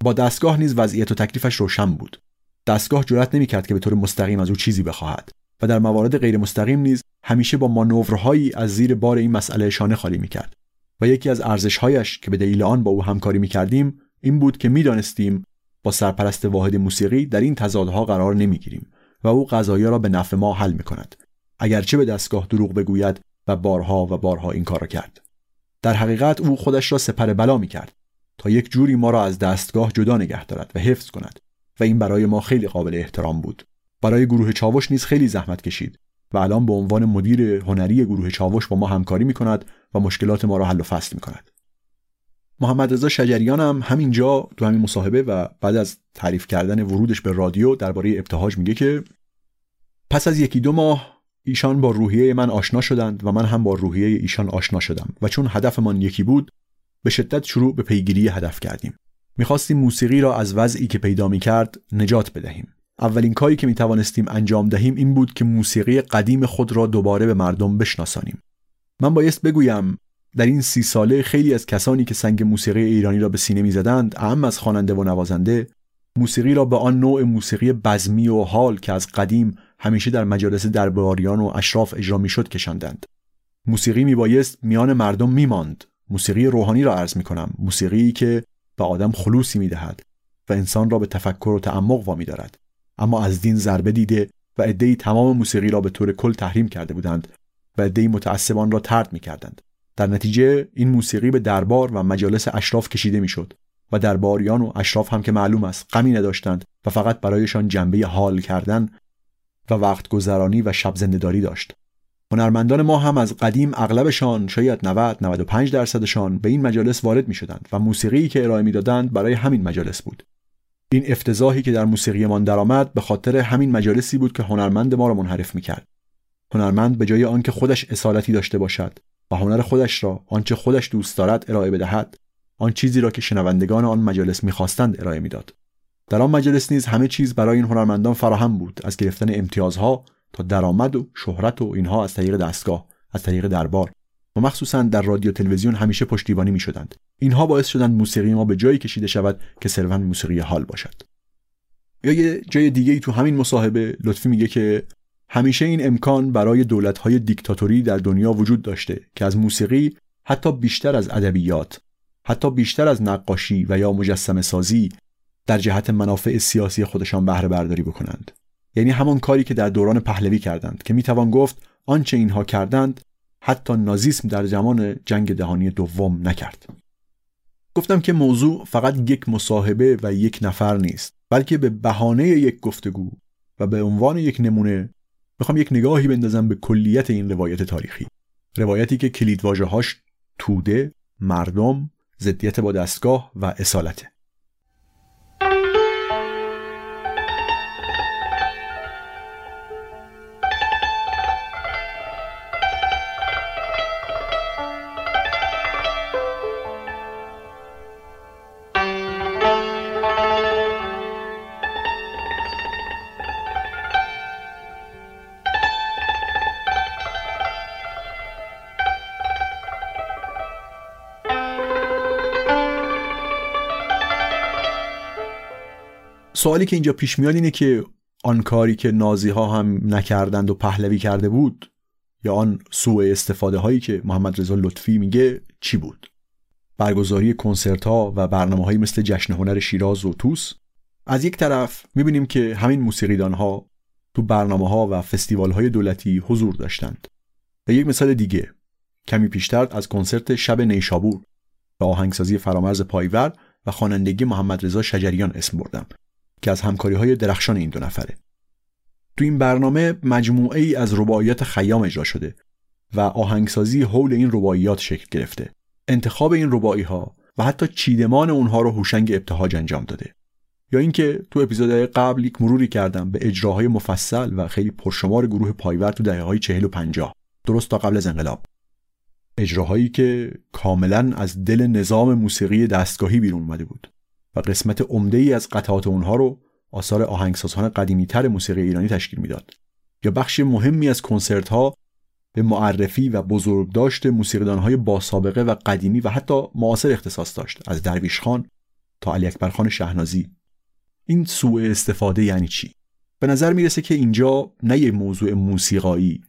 با دستگاه نیز وضعیت و تکلیفش روشن بود. دستگاه جرأت نمی‌کرد که به طور مستقیم از او چیزی بخواهد. و در موارد غیر مستقیم نیز همیشه با مانورهایی از زیر بار این مسئله شانه خالی می‌کرد. و یکی از ارزشهایش که به دلیل آن با او همکاری می‌کردیم این بود که می‌دانستیم با سرپرست واحد موسیقی در این تضادها قرار نمی‌گیریم و او قضایا را به نفع ما حل می‌کند. اگرچه به دستگاه دروغ بگوید و بارها و بارها این کار را کرد. در حقیقت او خودش را سپر بلا می‌کرد تا یک جوری ما را از دستگاه جدا نگه دارد و حفظ کند و این برای ما خیلی قابل احترام بود. برای گروه چاوش نیز خیلی زحمت کشید و الان به عنوان مدیر هنری گروه چاوش با ما همکاری می کند و مشکلات ما را حل و فصل می کند. محمد رضا شجریان هم همینجا تو همین مصاحبه و بعد از تعریف کردن ورودش به رادیو درباره ابتهاج میگه که پس از یکی دو ماه ایشان با روحیه من آشنا شدند و من هم با روحیه ایشان آشنا شدم و چون هدفمان یکی بود به شدت شروع به پیگیری هدف کردیم می‌خواستیم موسیقی را از وضعی که پیدا می کرد نجات بدهیم اولین کاری که می توانستیم انجام دهیم این بود که موسیقی قدیم خود را دوباره به مردم بشناسانیم. من بایست بگویم در این سی ساله خیلی از کسانی که سنگ موسیقی ایرانی را به سینه می زدند اهم از خواننده و نوازنده موسیقی را به آن نوع موسیقی بزمی و حال که از قدیم همیشه در مجالس درباریان و اشراف اجرا می‌شد کشاندند. موسیقی میبایست میان مردم میماند. موسیقی روحانی را عرض می کنم موسیقی که به آدم خلوصی می‌دهد و انسان را به تفکر و تعمق وامی دارد اما از دین ضربه دیده و عدهای تمام موسیقی را به طور کل تحریم کرده بودند و عدهای متعصبان را ترد می‌کردند. در نتیجه این موسیقی به دربار و مجالس اشراف کشیده می‌شد و درباریان و اشراف هم که معلوم است غمی نداشتند و فقط برایشان جنبه حال کردن و وقت گذرانی و شب زندهداری داشت. هنرمندان ما هم از قدیم اغلبشان شاید 90 95 درصدشان به این مجالس وارد می شدند و موسیقی که ارائه می‌دادند برای همین مجالس بود. این افتضاحی که در موسیقیمان درآمد به خاطر همین مجالسی بود که هنرمند ما را منحرف می‌کرد. هنرمند به جای آنکه خودش اصالتی داشته باشد و هنر خودش را آنچه خودش دوست دارد ارائه بدهد آن چیزی را که شنوندگان آن مجالس می‌خواستند ارائه می‌داد. در آن مجالس نیز همه چیز برای این هنرمندان فراهم بود از گرفتن امتیازها تا درآمد و شهرت و اینها از طریق دستگاه از طریق دربار. مخصوصا در رادیو تلویزیون همیشه پشتیبانی می شدند اینها باعث شدند موسیقی ما به جایی کشیده شود که صرفا موسیقی حال باشد. یا یه جای دیگه ای تو همین مصاحبه لطفی میگه که همیشه این امکان برای دولت‌های دیکتاتوری در دنیا وجود داشته که از موسیقی حتی بیشتر از ادبیات حتی بیشتر از نقاشی و یا مجسمه سازی در جهت منافع سیاسی خودشان بهره برداری بکنند. یعنی همان کاری که در دوران پهلوی کردند که می‌توان گفت آنچه اینها کردند حتی نازیسم در زمان جنگ دهانی دوم نکرد. گفتم که موضوع فقط یک مصاحبه و یک نفر نیست بلکه به بهانه یک گفتگو و به عنوان یک نمونه می‌خوام یک نگاهی بندازم به کلیت این روایت تاریخی. روایتی که کلیدواژه‌هاش توده، مردم، ضدیت با دستگاه و اصالته. سوالی که اینجا پیش میاد اینه که آن کاری که نازی ها هم نکردند و پهلوی کرده بود یا آن سوء استفاده هایی که محمد رضا لطفی میگه چی بود؟ برگزاری کنسرت ها و برنامه هایی مثل جشن هنر شیراز و توس از یک طرف می‌بینیم که همین موسیقیدان ها تو برنامه ها و فستیوال های دولتی حضور داشتند. و یک مثال دیگه کمی پیشتر از کنسرت شب نیشابور به آهنگسازی فرامرز پایور و خوانندگی محمد رضا شجریان اسم بردم. که از همکاری های درخشان این دو نفره. تو این برنامه مجموعه ای از رباعیات خیام اجرا شده و آهنگسازی حول این رباعیات شکل گرفته. انتخاب این رباعی ها و حتی چیدمان اونها رو هوشنگ ابتهاج انجام داده. یا اینکه تو اپیزودهای قبل یک مروری کردم به اجراهای مفصل و خیلی پرشمار گروه پایور تو دهه های چهل و پنجاه. درست تا قبل از انقلاب. اجراهایی که کاملا از دل نظام موسیقی دستگاهی بیرون اومده بود. و قسمت عمده ای از قطعات اونها رو آثار آهنگسازان قدیمی تر موسیقی ایرانی تشکیل می‌داد یا بخش مهمی از کنسرت ها به معرفی و بزرگداشت موسیقیدان های با سابقه و قدیمی و حتی معاصر اختصاص داشت از درویش خان تا علی اکبر خان شهنازی. این سوء استفاده یعنی چی؟ به نظر می‌رسه که اینجا نه یک موضوع موسیقایی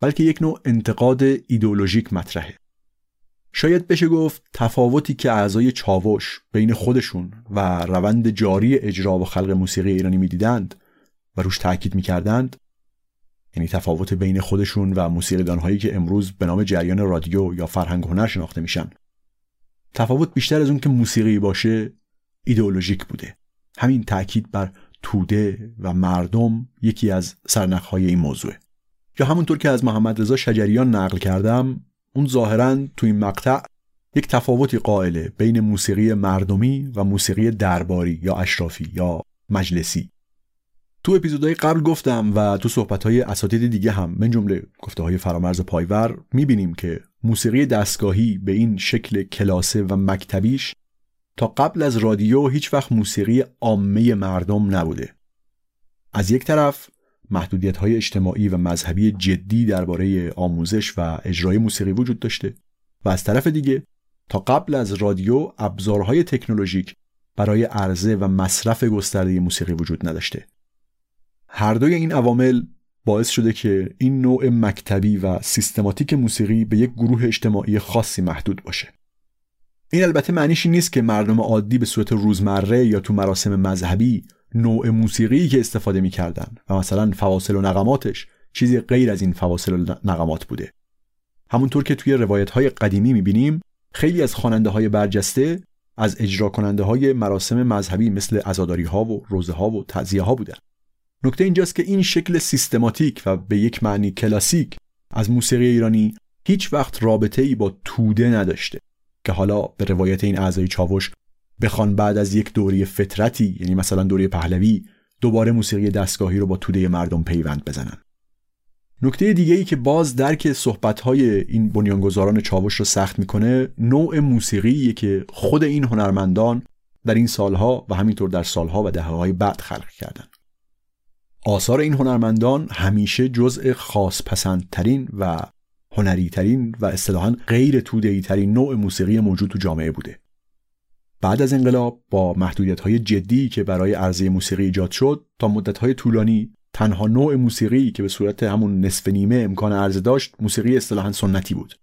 بلکه یک نوع انتقاد ایدولوژیک مطرحه. شاید بشه گفت تفاوتی که اعضای چاوش بین خودشون و روند جاری اجرا و خلق موسیقی ایرانی می‌دیدند و روش تاکید می‌کردند یعنی تفاوت بین خودشون و موسیقیدانهایی که امروز به نام جریان رادیو یا فرهنگ هنر شناخته میشن. تفاوت بیشتر از اون که موسیقی باشه ایدئولوژیک بوده. همین تاکید بر توده و مردم یکی از سرنخهای این موضوعه. یا همونطور که از محمد رضا شجریان نقل کردم اون ظاهرا تو این مقطع یک تفاوتی قائله بین موسیقی مردمی و موسیقی درباری یا اشرافی یا مجلسی. تو اپیزودهای قبل گفتم و تو صحبتهای اساتید دیگه هم من جمله گفته های فرامرز پایور می‌بینیم که موسیقی دستگاهی به این شکل کلاسه و مکتبیش تا قبل از رادیو هیچ وقت موسیقی عامه مردم نبوده. از یک طرف محدودیت های اجتماعی و مذهبی جدی درباره آموزش و اجرای موسیقی وجود داشته و از طرف دیگه تا قبل از رادیو ابزارهای تکنولوژیک برای عرضه و مصرف گسترده موسیقی وجود نداشته. هر دوی این عوامل باعث شده که این نوع مکتبی و سیستماتیک موسیقی به یک گروه اجتماعی خاصی محدود باشه. این البته معنیش نیست که مردم عادی به صورت روزمره یا تو مراسم مذهبی نوع موسیقی که استفاده می‌کردن و مثلا فواصل و نقماتش چیزی غیر از این فواصل و نقمات بوده. همونطور که توی روایت های قدیمی می‌بینیم خیلی از خواننده های برجسته از اجرا کننده های مراسم مذهبی مثل عزاداری ها و روزه ها و تعزیه ها بودن. نکته اینجاست که این شکل سیستماتیک و به یک معنی کلاسیک از موسیقی ایرانی هیچ وقت رابطه ای با توده نداشته که حالا به روایت این اعضای چاوش بخوان بعد از یک دوره فطرتی یعنی مثلا دوره پهلوی دوباره موسیقی دستگاهی رو با توده مردم پیوند بزنن. نکته دیگه ای که باز درک صحبت‌های این بنیانگذاران چاوش رو سخت می‌کنه نوع موسیقی که خود این هنرمندان در این سالها و همینطور در سالها و دهه‌های بعد خلق کردن. آثار این هنرمندان همیشه جزء خاص پسندترین و هنری ترین و اصطلاحا غیر توده‌ای ترین نوع موسیقی موجود تو جامعه بوده. بعد از انقلاب با محدودیت های جدی که برای عرضه موسیقی ایجاد شد تا مدت های طولانی تنها نوع موسیقی که به صورت همون نصف نیمه امکان عرضه داشت موسیقی اصطلاحا سنتی بود.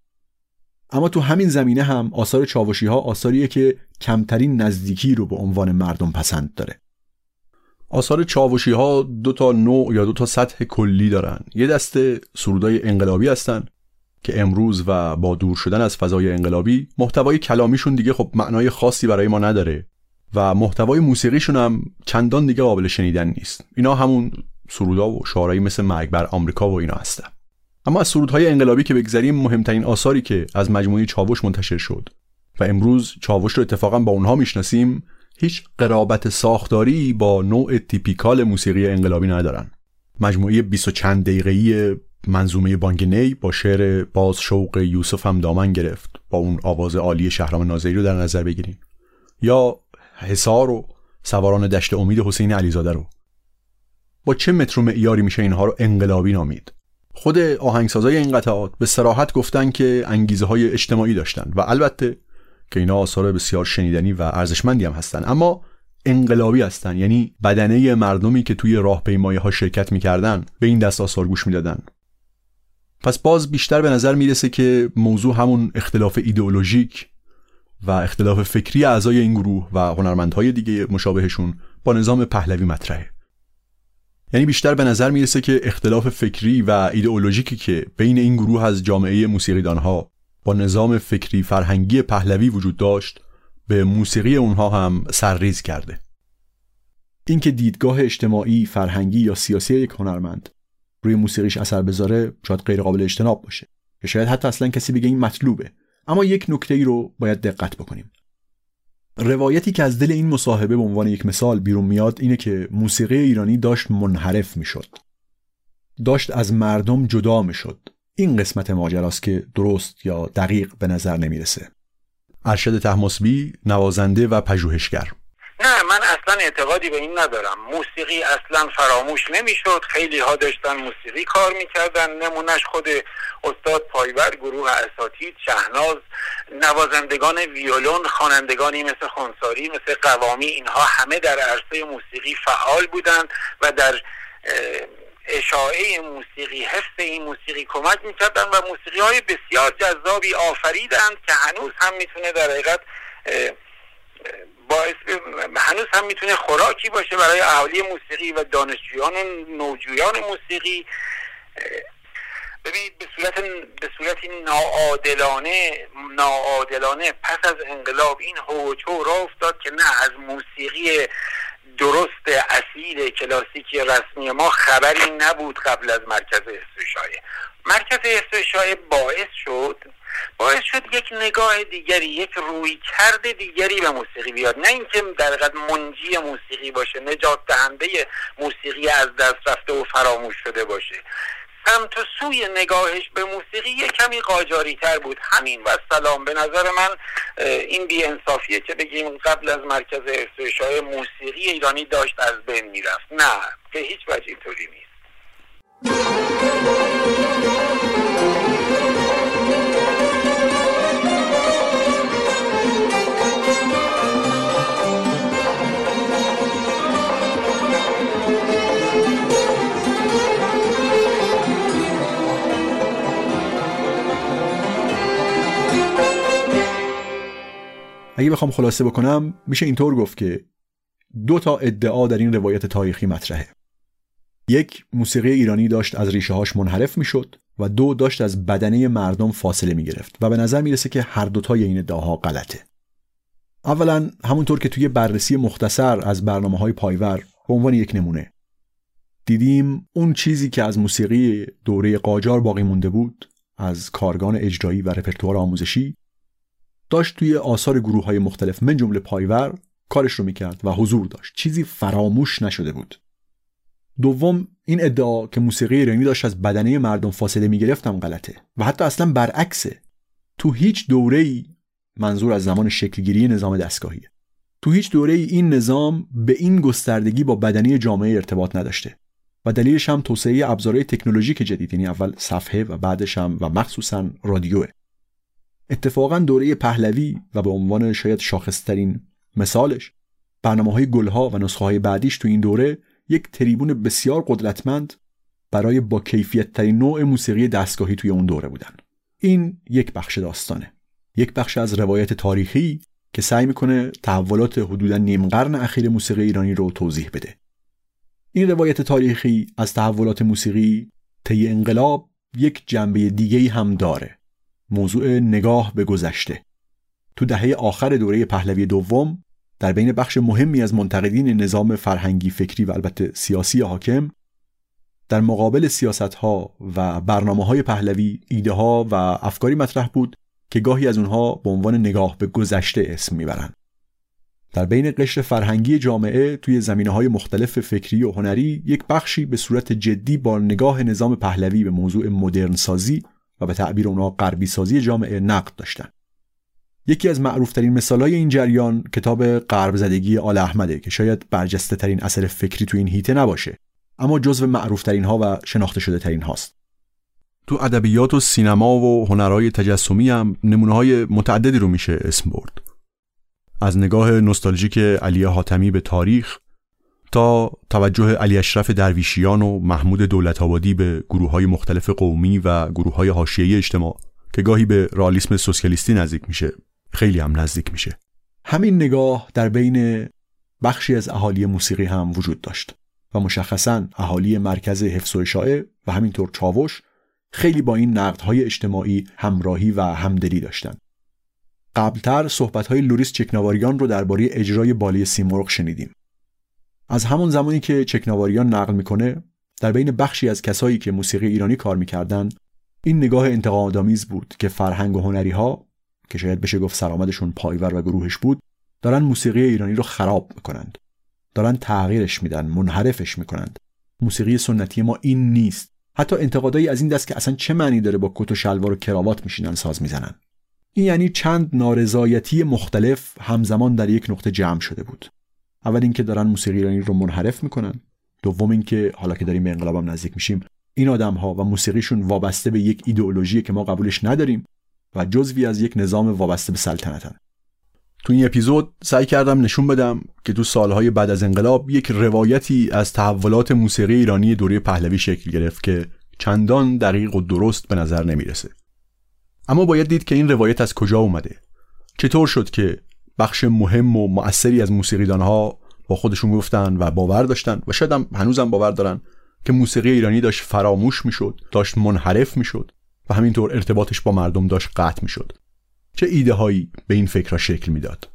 اما تو همین زمینه هم آثار چاوشی ها آثاریه که کمترین نزدیکی رو به عنوان مردم پسند داره. آثار چاوشی ها دو تا نوع یا دو تا سطح کلی دارن. یه دسته سرودای انقلابی هستن که امروز و با دور شدن از فضای انقلابی محتوای کلامیشون دیگه خب معنای خاصی برای ما نداره و محتوای موسیقیشون هم چندان دیگه قابل شنیدن نیست. اینا همون سرودا و شعارهایی مثل مرگ بر آمریکا و اینا هستن. اما از سرودهای انقلابی که بگذریم مهمترین آثاری که از مجموعه چاوش منتشر شد و امروز چاوش رو اتفاقا با اونها می‌شناسیم هیچ قرابت ساختاری با نوع تیپیکال موسیقی انقلابی ندارن. مجموعه 20 چند دقیقه‌ای منظومه بانگنی با شعر باز شوق یوسف هم دامن گرفت با اون آواز عالی شهرام ناظری رو در نظر بگیریم. یا حصار و سواران دشت امید حسین علیزاده رو. با چه متر و معیاری میشه اینها رو انقلابی نامید؟ خود آهنگسازای این قطعات به سراحت گفتن که انگیزه های اجتماعی داشتن و البته که اینا آثار بسیار شنیدنی و ارزشمندی هم هستن. اما انقلابی هستن یعنی بدنه مردمی که توی راهپیمایی ها شرکت می‌کردن به این دست آثار گوش می‌دادن. پس باز بیشتر به نظر می‌رسه که موضوع همون اختلاف ایدئولوژیک و اختلاف فکری اعضای این گروه و هنرمندهای دیگه مشابهشون با نظام پهلوی مطرحه. یعنی بیشتر به نظر می‌رسه که اختلاف فکری و ایدئولوژیکی که بین این گروه از جامعه موسیقیدانها با نظام فکری فرهنگی پهلوی وجود داشت به موسیقی اونها هم سرریز کرده. اینکه دیدگاه اجتماعی، فرهنگی یا سیاسی یک هنرمند روی موسیقیش اثر بذاره شاید غیر قابل اجتناب باشه. یا شاید حتی اصلا کسی بگه این مطلوبه. اما یک نکته ای رو باید دقت بکنیم. روایتی که از دل این مصاحبه به عنوان یک مثال بیرون میاد اینه که موسیقی ایرانی داشت منحرف می‌شد. داشت از مردم جدا می‌شد. این قسمت ماجراست که درست یا دقیق به نظر نمی‌رسه. ارشد تحماسبی نوازنده و پژوهشگر. نه من اصلا اعتقادی به این ندارم. موسیقی اصلا فراموش نمی‌شد. خیلی ها داشتن موسیقی کار می‌کردن. نمونش خود استاد پایور گروه اساتید شهناز نوازندگان ویولون خوانندگانی مثل خونساری مثل قوامی اینها همه در عرصه موسیقی فعال بودند و در اشاعه موسیقی حفظ این موسیقی کمک می‌کردن و موسیقی های بسیار جذابی آفریدند که هنوز هم می‌تونه در حقیقت باعث هنوز هم می‌تونه خوراکی باشه برای اهالی موسیقی و دانشجویان و نوجویان موسیقی. ببینید به صورت به صورتی ناعادلانه ناعادلانه پس از انقلاب این هوچو را افتاد که نه از موسیقی درست اصیل کلاسیکی رسمی ما خبری نبود قبل از مرکز استشایه مرکز استشایه باعث شد باعث شد یک نگاه دیگری یک روی کرده دیگری به موسیقی بیاد. نه اینکه در منجی موسیقی باشه نجات دهنده موسیقی از دست رفته و فراموش شده باشه. سمت و سوی نگاهش به موسیقی یه کمی قاجاری تر بود. همین و سلام. به نظر من این بی انصافیه که بگیم قبل از مرکز ارتشای موسیقی ایرانی داشت از بین می‌رفت. نه به هیچ وجه اینطوری نیست. اگه بخوام خلاصه بکنم میشه اینطور گفت که دو تا ادعا در این روایت تاریخی مطرحه. یک موسیقی ایرانی داشت از ریشه هاش منحرف می‌شد و دو داشت از بدنه مردم فاصله می گرفت و به نظر می‌رسه که هر دوتای این ادعاها غلطه. اولا همونطور که توی بررسی مختصر از برنامه های پایور به عنوان یک نمونه دیدیم اون چیزی که از موسیقی دوره قاجار باقی مونده بود از کارگان اجرایی و رپرتوار آموزشی داشت توی آثار گروه های مختلف من جمله پایور کارش رو می‌کرد و حضور داشت. چیزی فراموش نشده بود. دوم این ادعا که موسیقی ایرانی داشت از بدنه مردم فاصله می‌گرفتم غلطه و حتی اصلا برعکسه. تو هیچ دوره ای منظور از زمان شکلگیری نظام دستگاهیه تو هیچ دوره ای این نظام به این گستردگی با بدنی جامعه ارتباط نداشته و دلیلش هم توسعه ابزارهای تکنولوژیک جدید یعنی اول صفحه و بعدش هم و مخصوصا رادیوه. اتفاقا دوره پهلوی و به عنوان شاید شاخصترین مثالش برنامه های گلها و نسخه های بعدیش تو این دوره یک تریبون بسیار قدرتمند برای با کیفیت ترین نوع موسیقی دستگاهی توی اون دوره بودن. این یک بخش داستانه. یک بخش از روایت تاریخی که سعی می‌کنه تحولات حدودا نیم قرن اخیر موسیقی ایرانی رو توضیح بده. این روایت تاریخی از تحولات موسیقی طی انقلاب یک جنبه دیگه هم داره. موضوع نگاه به گذشته تو دهه آخر دوره پهلوی دوم در بین بخش مهمی از منتقدین نظام فرهنگی فکری و البته سیاسی حاکم در مقابل سیاست ها و برنامه های پهلوی ایده ها و افکاری مطرح بود که گاهی از اونها به عنوان نگاه به گذشته اسم می‌برند. در بین قشر فرهنگی جامعه توی زمینه های مختلف فکری و هنری یک بخشی به صورت جدی با نگاه نظام پهلوی به موضوع مدرن سازی و به تعبیر اونها غربی سازی جامعه نقد داشتن. یکی از معروفترین مثالهای این جریان کتاب غرب زدگی آل احمده که شاید برجسته ترین اثر فکری تو این هیته نباشه اما جزو معروفترین ها و شناخته شده ترین هاست. تو ادبیات و سینما و هنرهای تجسمی هم نمونه های متعددی رو میشه اسم برد. از نگاه نوستالژیک علی حاتمی به تاریخ تا توجه علی اشرف درویشیان و محمود دولت آبادی به گروه های مختلف قومی و گروه های حاشیه اجتماع که گاهی به رالیسم سوسیالیستی نزدیک میشه خیلی هم نزدیک میشه همین نگاه در بین بخشی از اهالی موسیقی هم وجود داشت و مشخصا اهالی مرکز حفظ و اشاعه و همینطور چاوش خیلی با این نقدهای اجتماعی همراهی و همدلی داشتند. قبلتر صحبتهای لوریس چکناواریان رو درباره اجرای باله سیمرغ شنیدیم. از همون زمانی که چکناواریان نقل می‌کنه در بین بخشی از کسایی که موسیقی ایرانی کار می‌کردن این نگاه انتقادآمیز بود که فرهنگ و هنری ها که شاید بشه گفت سرآمدشون پایور و گروهش بود دارن موسیقی ایرانی رو خراب می‌کنند. دارن تغییرش میدن منحرفش می‌کنند. موسیقی سنتی ما این نیست. حتی انتقادایی از این دست که اصلا چه معنی داره با کت و شلوار و کراوات میشینن ساز می‌زنن؟ این یعنی چند نارضایتی مختلف همزمان در یک نقطه جمع شده بود. اول اینکه دارن موسیقی ایرانی رو منحرف می‌کنن. دوم اینکه حالا که داریم به انقلابم نزدیک میشیم این آدم ها و موسیقیشون وابسته به یک ایدئولوژی که ما قبولش نداریم و جزوی از یک نظام وابسته به سلطنتن. تو این اپیزود سعی کردم نشون بدم که تو سالهای بعد از انقلاب یک روایتی از تحولات موسیقی ایرانی دوره پهلوی شکل گرفت که چندان دقیق و درست به نظر نمی‌رسه. اما باید دید که این روایت از کجا اومده. چطور شد که بخش مهم و مؤثری از موسیقیدانها با خودشون گفتن و باور داشتن و شاید هم هنوزم باور دارن که موسیقی ایرانی داشت فراموش می‌شد داشت منحرف می‌شد و همینطور ارتباطش با مردم داشت قطع می‌شد. چه ایده هایی به این فکر شکل می‌داد؟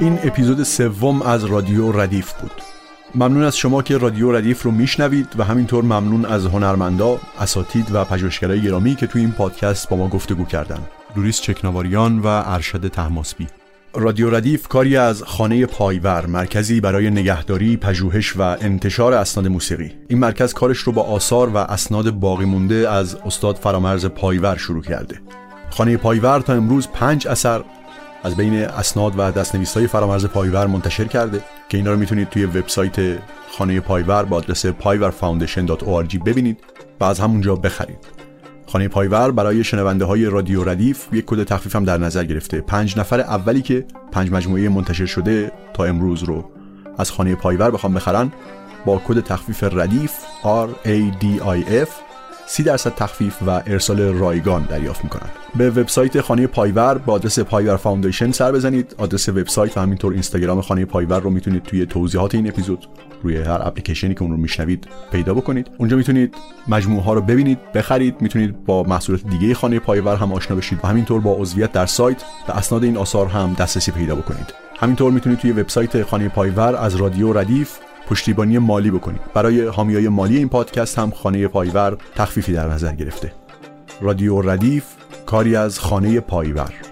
این اپیزود سوم از رادیو ردیف بود. ممنون از شما که رادیو ردیف رو میشنوید و همینطور ممنون از هنرمندا، اساتید و پژوهشگرای گرامی که توی این پادکست با ما گفتگو کردن. لوریس چکناواریان و ارشد تهماسبی. رادیو ردیف کاری از خانه پایور مرکزی برای نگهداری، پژوهش و انتشار اسناد موسیقی. این مرکز کارش رو با آثار و اسناد باقی مونده از استاد فرامرز پایور شروع کرده. خانه پایور تا امروز پنج اثر از بین اسناد و دستنویس های فرامرز پایور منتشر کرده که اینا رو می‌تونید توی وبسایت خانه پایور با آدرس payvarfoundation.org ببینید و از همونجا بخرید. خانه پایور برای شنونده های رادیو ردیف یک کد تخفیف هم در نظر گرفته. پنج نفر اولی که پنج مجموعه منتشر شده تا امروز رو. از خانه پایور بخوان بخرن با کد تخفیف ردیف R A D I F 30 درصد تخفیف و ارسال رایگان دریافت می‌کنن به وبسایت خانه پایور با آدرس پایور foundation سر بزنید. آدرس وبسایت و همینطور اینستاگرام خانه پایور رو می‌تونید توی توضیحات این اپیزود روی هر اپلیکیشنی که اون رو میشنوید پیدا بکنید. اونجا می‌تونید مجموعه ها رو ببینید بخرید. می‌تونید با محصولات دیگه خانه پایور هم آشنا بشید و همینطور با عضویت در سایت به اسناد این آثار هم دسترسی پیدا بکنید. همینطور می‌تونید توی وبسایت خانه پایور از رادیو ردیف پشتیبانی مالی بکنید برای حامیای مالی این پادکست هم خانه پایور تخفیفی در نظر گرفته. رادیو ردیف کاری از خانه پایور.